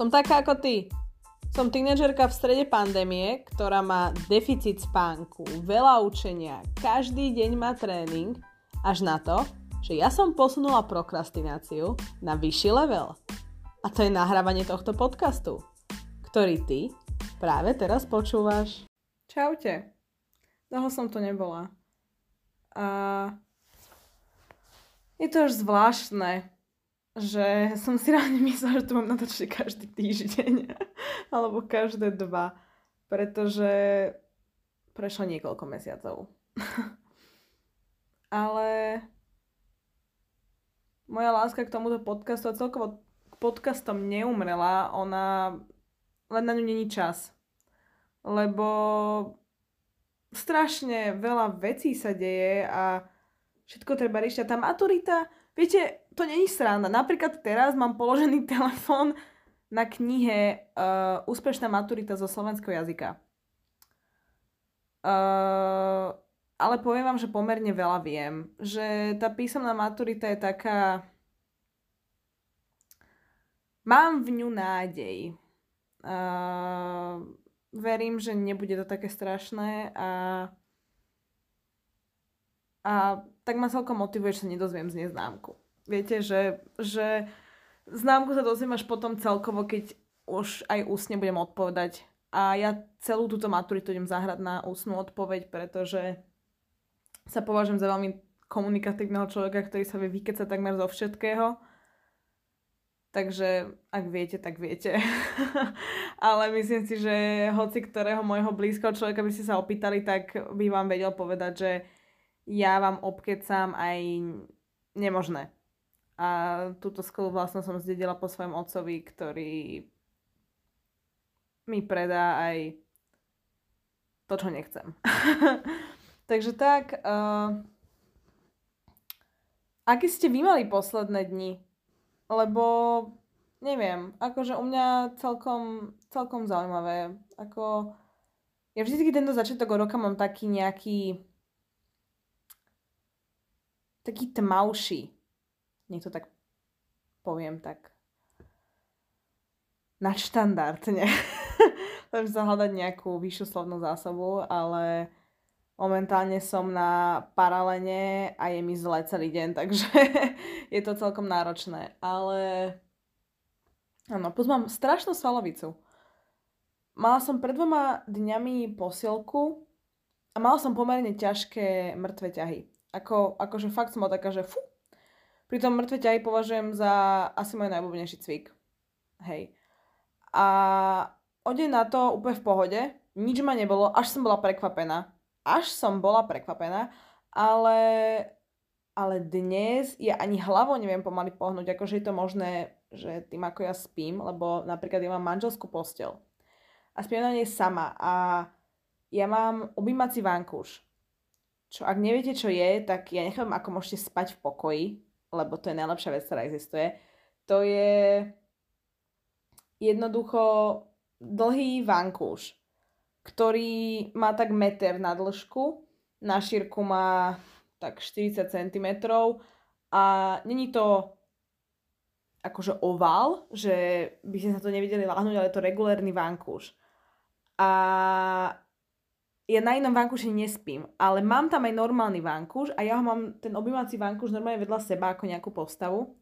Som taká ako ty. Som tínedžerka v strede pandémie, ktorá má deficit spánku, veľa učenia, každý deň má tréning, až na to, že ja som posunula prokrastináciu na vyšší level. A to je nahrávanie tohto podcastu, ktorý ty práve teraz počúvaš. Čaute. Dlho som to nebola. A je to už zvláštne, že som si ráne myslela, že tu mám natočiť každý týždeň alebo každé dva, pretože prešlo niekoľko mesiacov. Ale moja láska k tomuto podcastu a celkovo k podcastom neumrela, ona len na ňu není čas. Lebo strašne veľa vecí sa deje a všetko treba riešiť. Tá maturita, viete, to není sranda. Napríklad teraz mám položený telefón na knihe uh, Úspešná maturita zo slovenského jazyka. Uh, ale poviem vám, že pomerne veľa viem. Že tá písomná maturita je taká... Mám v ňu nádej. Uh, verím, že nebude to také strašné a a tak ma celkom motivuje, že sa nedozviem z neznámku. Viete, že, že známku sa dozviem až potom celkovo, keď už aj ústne budem odpovedať. A ja celú túto maturitu idem zahrať na ústnu odpoveď, pretože sa považujem za veľmi komunikatívneho človeka, ktorý sa vie vykecať takmer zo všetkého Takže ak viete, tak viete. Ale myslím si, že hoci ktorého môjho blízkoho človeka by ste sa opýtali, tak by vám vedel povedať, že ja vám obkecam aj nemožné. A túto skvelú vlastnosť som zdedila po svojom otcovi, ktorý mi predá aj to, čo nechcem. Takže tak, uh, aké ste vy mali posledné dni? lebo neviem, akože u mňa celkom, celkom zaujímavé. Ako, ja vždy tento začiatok roka mám taký nejaký taký tmavší. Nech to tak poviem tak nadštandardne. Chcem sa hľadať nejakú vyššiu slovnú zásobu, ale Momentálne som na paralene a je mi zle celý deň, takže je to celkom náročné. Ale áno, plus mám strašnú svalovicu. Mala som pred dvoma dňami posielku a mala som pomerne ťažké mŕtve ťahy. Ako, akože fakt som bola taká, že fú. Pritom mŕtve ťahy považujem za asi môj najobľúbenejší cvik. Hej. A o deň na to úplne v pohode. Nič ma nebolo, až som bola prekvapená až som bola prekvapená, ale, ale dnes ja ani hlavou neviem pomaly pohnúť, akože je to možné, že tým ako ja spím, lebo napríklad ja mám manželskú postel a spím na nej sama a ja mám objímací vankúš. Čo ak neviete, čo je, tak ja nechápem, ako môžete spať v pokoji, lebo to je najlepšia vec, ktorá existuje. To je jednoducho dlhý vankúš ktorý má tak meter na dĺžku, na šírku má tak 40 cm a není to akože oval, že by ste sa to nevideli láhnuť, ale je to regulérny vankúš. A ja na inom vankúši nespím, ale mám tam aj normálny vankúš a ja ho mám, ten objímací vankúš normálne vedľa seba ako nejakú postavu.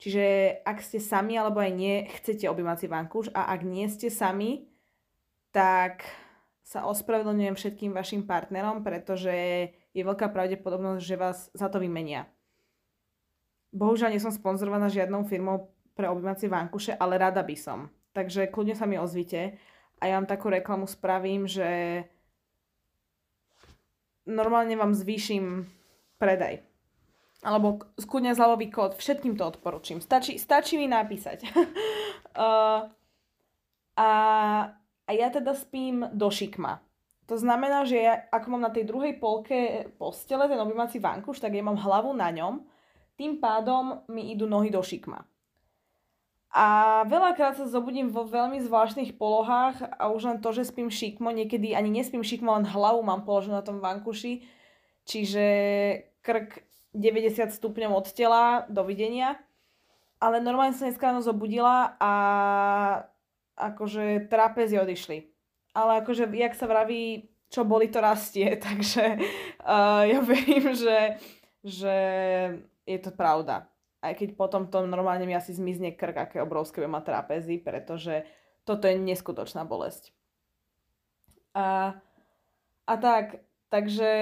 Čiže ak ste sami alebo aj nie, chcete objímací vankúš a ak nie ste sami, tak sa ospravedlňujem všetkým vašim partnerom, pretože je veľká pravdepodobnosť, že vás za to vymenia. Bohužiaľ nie som sponzorovaná žiadnou firmou pre objímacie vankuše, ale rada by som. Takže kľudne sa mi ozvite a ja vám takú reklamu spravím, že normálne vám zvýšim predaj. Alebo skúdne zľavový kód, všetkým to odporučím. Stačí, stačí mi napísať. uh, a a ja teda spím do šikma. To znamená, že ja, ako mám na tej druhej polke postele ten objímací vankuš, tak ja mám hlavu na ňom, tým pádom mi idú nohy do šikma. A veľakrát sa zobudím vo veľmi zvláštnych polohách a už len to, že spím šikmo, niekedy ani nespím šikmo, len hlavu mám položenú na tom vankuši, čiže krk 90 stupňov od tela, dovidenia. ale normálne som dneska ráno zobudila a akože trapezy odišli. Ale akože, jak sa vraví, čo boli, to rastie, takže uh, ja verím, že, že je to pravda. Aj keď potom to normálne mi asi zmizne krk, aké obrovské má trapezy, pretože toto je neskutočná bolesť. A, a tak, takže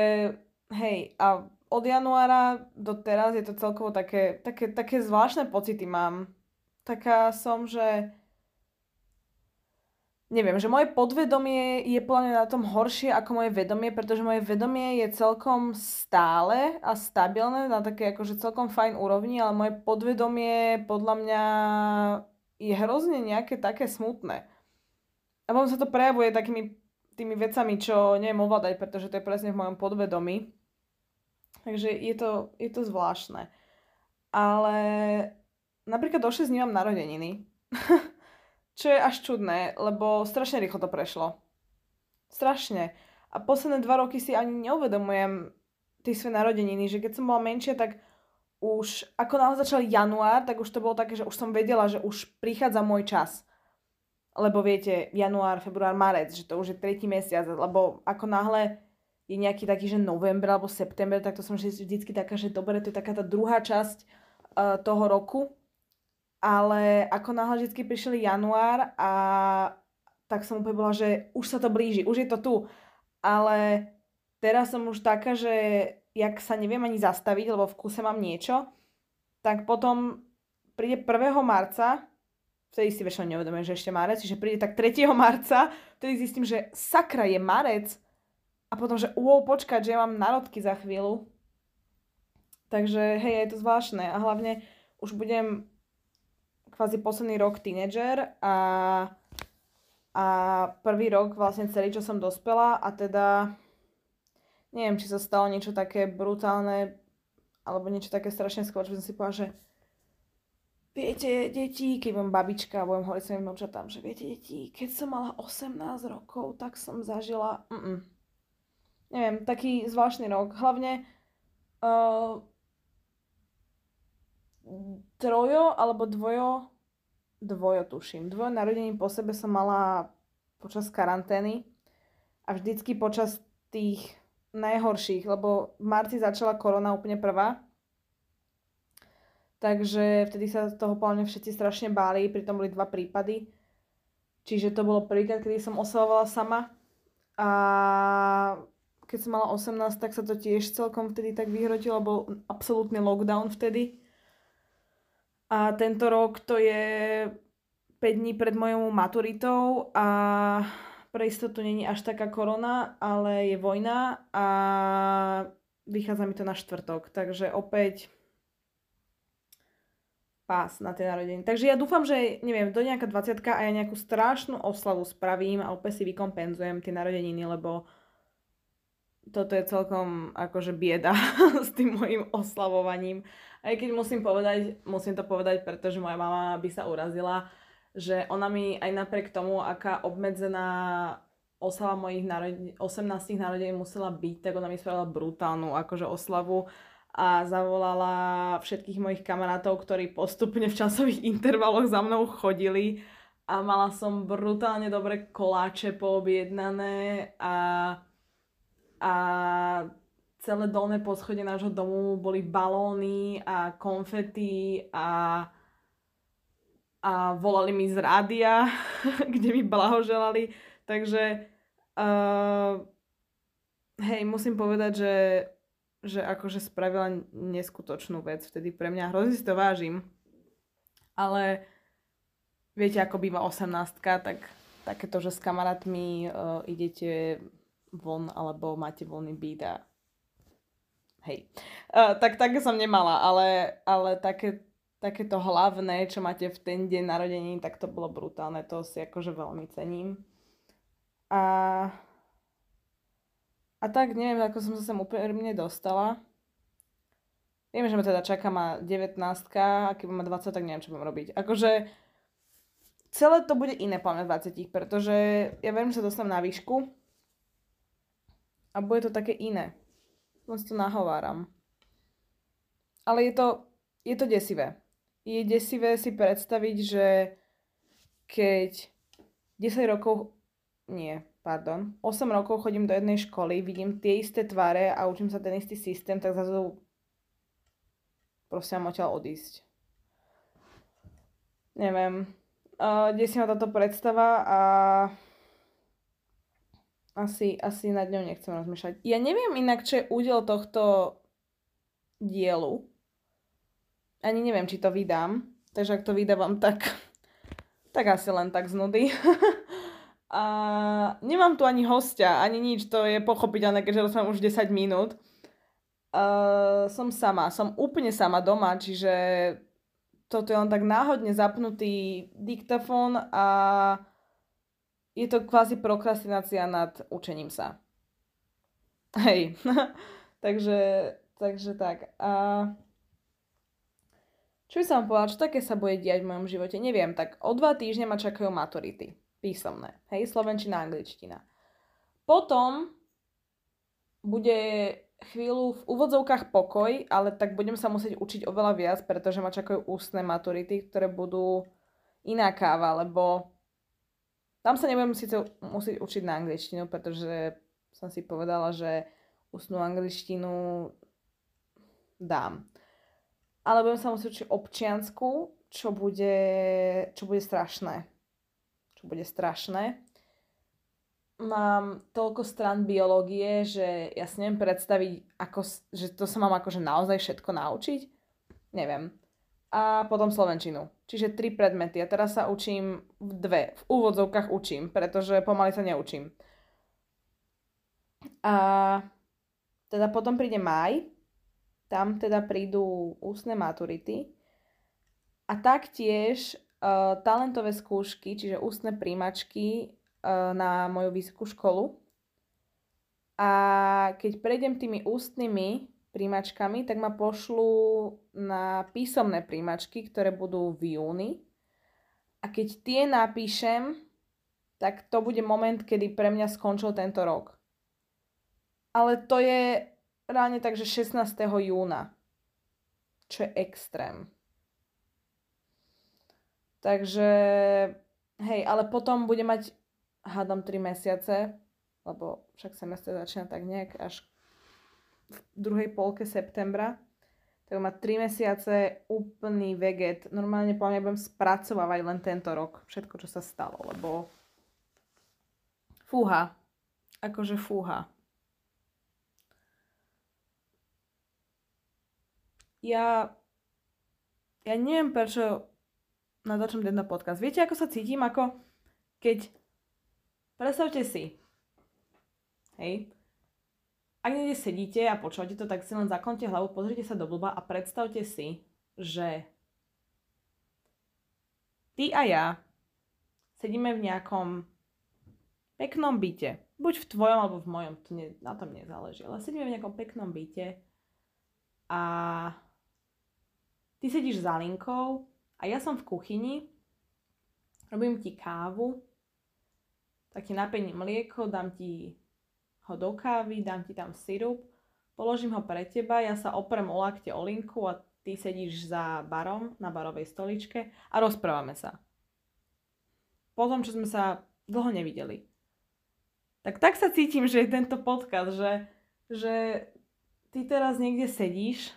hej, a od januára do teraz je to celkovo také, také, také zvláštne pocity mám. Taká som, že neviem, že moje podvedomie je podľa mňa na tom horšie ako moje vedomie, pretože moje vedomie je celkom stále a stabilné na také akože celkom fajn úrovni, ale moje podvedomie podľa mňa je hrozne nejaké také smutné. A potom sa to prejavuje takými tými vecami, čo neviem ovládať, pretože to je presne v mojom podvedomí. Takže je to, je to zvláštne. Ale napríklad o 6 dní mám narodeniny. Čo je až čudné, lebo strašne rýchlo to prešlo. Strašne. A posledné dva roky si ani neuvedomujem tie svoje narodeniny, že keď som bola menšia, tak už ako náhle začal január, tak už to bolo také, že už som vedela, že už prichádza môj čas. Lebo viete, január, február, marec, že to už je tretí mesiac, lebo ako náhle je nejaký taký, že november alebo september, tak to som vždycky taká, že dobre, to je taká tá druhá časť uh, toho roku. Ale ako náhle vždycky prišiel január a tak som úplne bola, že už sa to blíži, už je to tu. Ale teraz som už taká, že jak sa neviem ani zastaviť, lebo v kuse mám niečo, tak potom príde 1. marca, vtedy si väčšinou neuvedomujem, že ešte marec, že príde tak 3. marca, vtedy zistím, že sakra je marec, a potom, že wow, počkať, že ja mám narodky za chvíľu. Takže hej, je to zvláštne. A hlavne už budem kvázi posledný rok tínedžer a, a prvý rok vlastne celý, čo som dospela a teda neviem, či sa stalo niečo také brutálne alebo niečo také strašne skôr, že som si povedala, že viete, deti, keď budem babička budem hovoriť svojim vnúčatám, že viete, deti, keď som mala 18 rokov, tak som zažila... Mm-mm neviem, taký zvláštny rok. Hlavne uh, trojo alebo dvojo, dvojo tuším, dvojo narodení po sebe som mala počas karantény a vždycky počas tých najhorších, lebo v marci začala korona úplne prvá. Takže vtedy sa toho plne všetci strašne báli, pritom boli dva prípady. Čiže to bolo prvýkrát, kedy som oslavovala sama. A keď som mala 18, tak sa to tiež celkom vtedy tak vyhrotilo, bol absolútny lockdown vtedy. A tento rok to je 5 dní pred mojou maturitou a pre istotu není až taká korona, ale je vojna a vychádza mi to na štvrtok, takže opäť pás na tie narodeniny. Takže ja dúfam, že neviem, do nejaká 20 a ja nejakú strašnú oslavu spravím a opäť si vykompenzujem tie narodeniny, lebo toto je celkom akože bieda s tým mojim oslavovaním. Aj keď musím povedať, musím to povedať, pretože moja mama by sa urazila, že ona mi aj napriek tomu, aká obmedzená oslava mojich narod- 18 narodení musela byť, tak ona mi spravila brutálnu akože oslavu a zavolala všetkých mojich kamarátov, ktorí postupne v časových intervaloch za mnou chodili a mala som brutálne dobre koláče poobjednané a a celé dolné poschodie nášho domu boli balóny a konfety a, a volali mi z rádia, kde mi blahoželali. Takže uh, hej, musím povedať, že, že akože spravila neskutočnú vec vtedy pre mňa. Hrozne si to vážim. Ale viete, ako býva 18 tak takéto, že s kamarátmi uh, idete von alebo máte voľný byt a hej. Uh, tak také som nemala, ale, ale také, takéto hlavné, čo máte v ten deň narodení, tak to bolo brutálne, to si akože veľmi cením. A, a tak neviem, ako som sa sem úplne dostala. Viem, že ma teda čaká ma 19 a keď ma 20, tak neviem, čo budem robiť. Akože celé to bude iné po 20, pretože ja viem, že sa dostanem na výšku, a bude to také iné. Len si to nahováram. Ale je to, je to desivé. je desivé si predstaviť, že keď 10 rokov, nie, pardon, 8 rokov chodím do jednej školy, vidím tie isté tváre a učím sa ten istý systém, tak zase proste odtiaľ odísť. Neviem. Uh, desí ma táto predstava a asi, asi nad ňou nechcem rozmýšľať. Ja neviem inak, čo je údel tohto dielu. Ani neviem, či to vydám. Takže ak to vydávam, tak tak asi len tak z nudy. a nemám tu ani hostia, ani nič, to je pochopiteľné, keďže rozprávam už 10 minút. Uh, som sama, som úplne sama doma, čiže toto je len tak náhodne zapnutý diktafón a je to kvázi prokrastinácia nad učením sa. Hej, takže, takže tak. A čo by som vám povedala, čo také sa bude diať v mojom živote? Neviem, tak o dva týždne ma čakajú maturity. Písomné. Hej, slovenčina, angličtina. Potom bude chvíľu v úvodzovkách pokoj, ale tak budem sa musieť učiť oveľa viac, pretože ma čakajú ústne maturity, ktoré budú iná káva, lebo tam sa nebudem síce musieť učiť na angličtinu, pretože som si povedala, že ústnu angličtinu dám ale budem sa musieť učiť občiansku, čo bude, čo bude strašné. Čo bude strašné. Mám toľko stran biológie, že ja si neviem predstaviť, ako, že to sa mám akože naozaj všetko naučiť. Neviem. A potom slovenčinu. Čiže tri predmety. A teraz sa učím dve. V úvodzovkách učím, pretože pomaly sa neučím. A teda potom príde maj, tam teda prídu ústne maturity a taktiež uh, talentové skúšky, čiže ústne príjmačky uh, na moju vysokú školu. A keď prejdem tými ústnymi príjmačkami, tak ma pošlú na písomné príjmačky, ktoré budú v júni. A keď tie napíšem, tak to bude moment, kedy pre mňa skončil tento rok. Ale to je reálne takže 16. júna, čo je extrém. Takže, hej, ale potom bude mať, hádam, 3 mesiace, lebo však semestr začína tak nejak až v druhej polke septembra, tak má 3 mesiace úplný veget. Normálne po budem spracovávať len tento rok, všetko, čo sa stalo, lebo fúha, akože fúha. ja, ja neviem prečo natáčam tento podcast. Viete, ako sa cítim? Ako keď, predstavte si, hej, ak niekde sedíte a počúvate to, tak si len zaklonte hlavu, pozrite sa do blba a predstavte si, že ty a ja sedíme v nejakom peknom byte. Buď v tvojom, alebo v mojom, to ne, na tom nezáleží, ale sedíme v nejakom peknom byte a Ty sedíš za linkou a ja som v kuchyni, robím ti kávu, tak ti napením mlieko, dám ti ho do kávy, dám ti tam sirup, položím ho pre teba, ja sa oprem o lakte o linku a ty sedíš za barom na barovej stoličke a rozprávame sa. Po tom, čo sme sa dlho nevideli. Tak tak sa cítim, že je tento podcast, že, že ty teraz niekde sedíš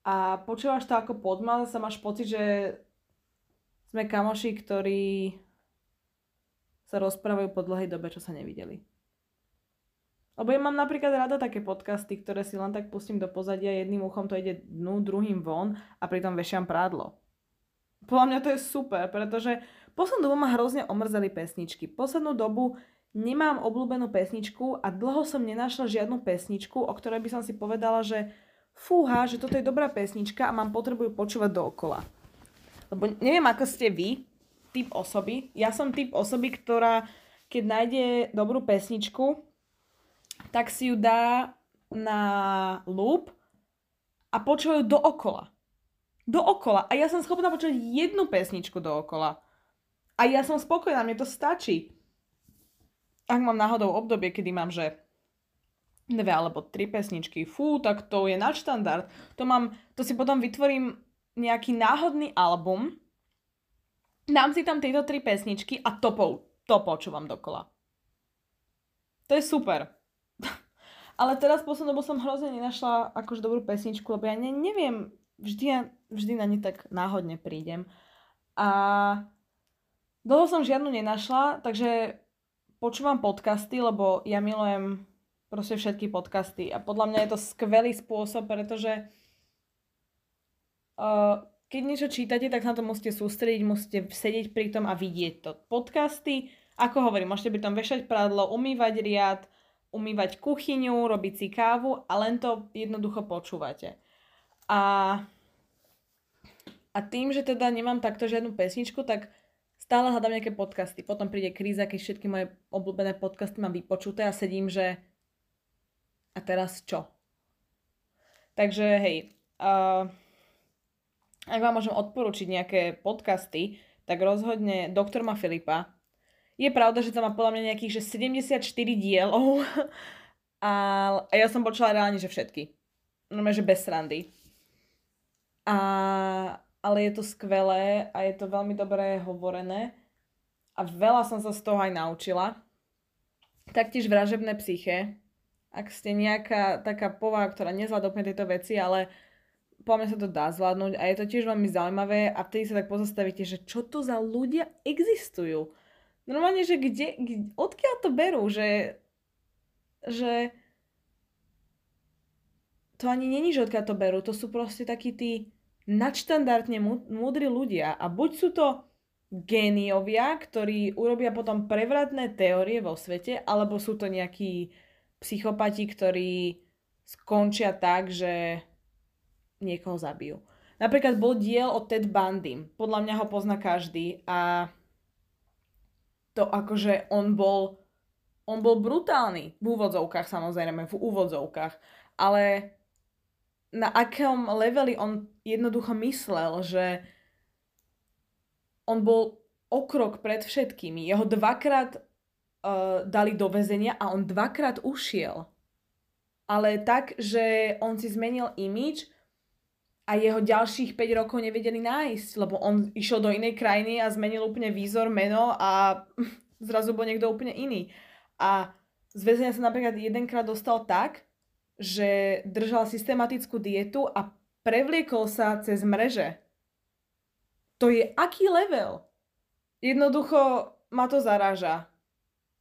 a počúvaš to ako podmal, sa máš pocit, že sme kamoši, ktorí sa rozprávajú po dlhej dobe, čo sa nevideli. Lebo ja mám napríklad rada také podcasty, ktoré si len tak pustím do pozadia, jedným uchom to ide dnu, druhým von a pritom vešiam prádlo. Podľa mňa to je super, pretože poslednú dobu ma hrozne omrzeli pesničky. Poslednú dobu nemám obľúbenú pesničku a dlho som nenašla žiadnu pesničku, o ktorej by som si povedala, že fúha, že toto je dobrá pesnička a mám potrebu ju počúvať dookola. Lebo neviem, ako ste vy, typ osoby. Ja som typ osoby, ktorá keď nájde dobrú pesničku, tak si ju dá na loop a počúvajú dookola. Dookola. A ja som schopná počuť jednu pesničku dookola. A ja som spokojná, mne to stačí. Ak mám náhodou obdobie, kedy mám, že dve alebo tri pesničky, fú, tak to je nadštandard. To mám, to si potom vytvorím nejaký náhodný album, dám si tam tieto tri pesničky a to, po, to počúvam dokola. To je super. Ale teraz poslednú dobu som hrozne nenašla akože dobrú pesničku, lebo ja ne, neviem, vždy, vždy na ne tak náhodne prídem. A dlho som žiadnu nenašla, takže počúvam podcasty, lebo ja milujem proste všetky podcasty a podľa mňa je to skvelý spôsob, pretože uh, keď niečo čítate, tak na to musíte sústrediť, musíte sedieť pri tom a vidieť to. Podcasty ako hovorím, môžete pri tom vešať prádlo, umývať riad, umývať kuchyňu, robiť si kávu a len to jednoducho počúvate. A, a tým, že teda nemám takto žiadnu pesničku, tak stále hľadám nejaké podcasty. Potom príde kríza, keď všetky moje obľúbené podcasty mám vypočuté a sedím, že a teraz čo? Takže hej, uh, ak vám môžem odporučiť nejaké podcasty, tak rozhodne Doktor ma Filipa, je pravda, že to má podľa mňa nejakých že 74 dielov a, a ja som počula reálne, že všetky. Normálne, že bez srandy. A, ale je to skvelé a je to veľmi dobre hovorené a veľa som sa z toho aj naučila. Taktiež vražebné psyche. Ak ste nejaká taká povaha, ktorá nezvládne tieto veci, ale poďme sa to dá zvládnuť a je to tiež veľmi zaujímavé a vtedy sa tak pozastavíte, že čo to za ľudia existujú Normálne, že kde, kde odkiaľ to berú, že, že to ani není, že odkiaľ to berú, to sú proste takí tí nadštandardne múdri ľudia a buď sú to géniovia, ktorí urobia potom prevratné teórie vo svete, alebo sú to nejakí psychopati, ktorí skončia tak, že niekoho zabijú. Napríklad bol diel o Ted Bundy. Podľa mňa ho pozná každý a to akože on bol, on bol brutálny. V úvodzovkách samozrejme, v úvodzovkách. Ale na akom leveli on jednoducho myslel, že on bol okrok pred všetkými. Jeho dvakrát uh, dali do väzenia a on dvakrát ušiel. Ale tak, že on si zmenil imič a jeho ďalších 5 rokov nevedeli nájsť, lebo on išiel do inej krajiny a zmenil úplne výzor, meno a zrazu bol niekto úplne iný. A z väzenia sa napríklad jedenkrát dostal tak, že držal systematickú dietu a prevliekol sa cez mreže. To je aký level? Jednoducho ma to zaráža.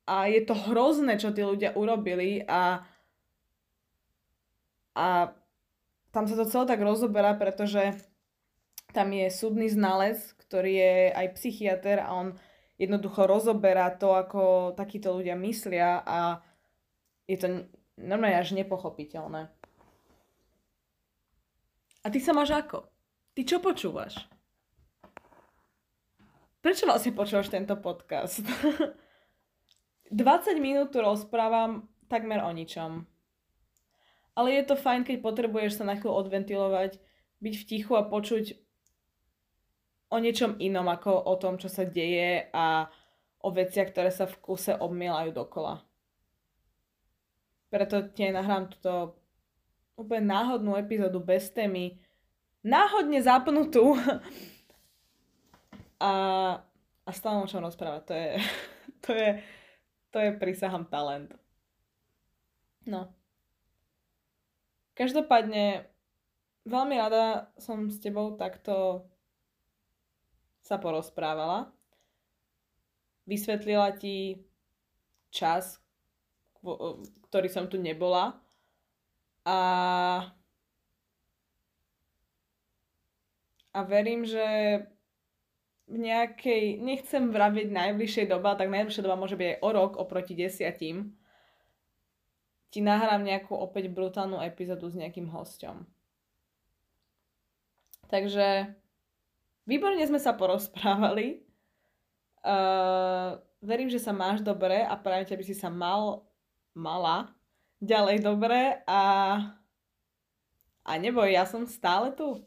A je to hrozné, čo tí ľudia urobili a, a tam sa to celé tak rozoberá, pretože tam je súdny znalec, ktorý je aj psychiatr a on jednoducho rozoberá to, ako takíto ľudia myslia a je to normálne až nepochopiteľné. A ty sa máš ako? Ty čo počúvaš? Prečo vlastne počúvaš tento podcast? 20 minút tu rozprávam takmer o ničom. Ale je to fajn, keď potrebuješ sa na chvíľu odventilovať, byť v tichu a počuť o niečom inom ako o tom, čo sa deje a o veciach, ktoré sa v kuse obmielajú dokola. Preto ti nahrám túto úplne náhodnú epizódu bez témy, náhodne zapnutú a, a stále o čom rozprávať. To je, to je, to je prísahám talent. No. Každopádne, veľmi rada som s tebou takto sa porozprávala. Vysvetlila ti čas, ktorý som tu nebola. A, a verím, že v nejakej, nechcem vraviť najbližšej doba, tak najbližšia doba môže byť aj o rok oproti desiatim ti nahrám nejakú opäť brutálnu epizódu s nejakým hosťom. Takže výborne sme sa porozprávali. Uh, verím, že sa máš dobre a práve ťa by si sa mal, mala ďalej dobre a, a neboj, ja som stále tu.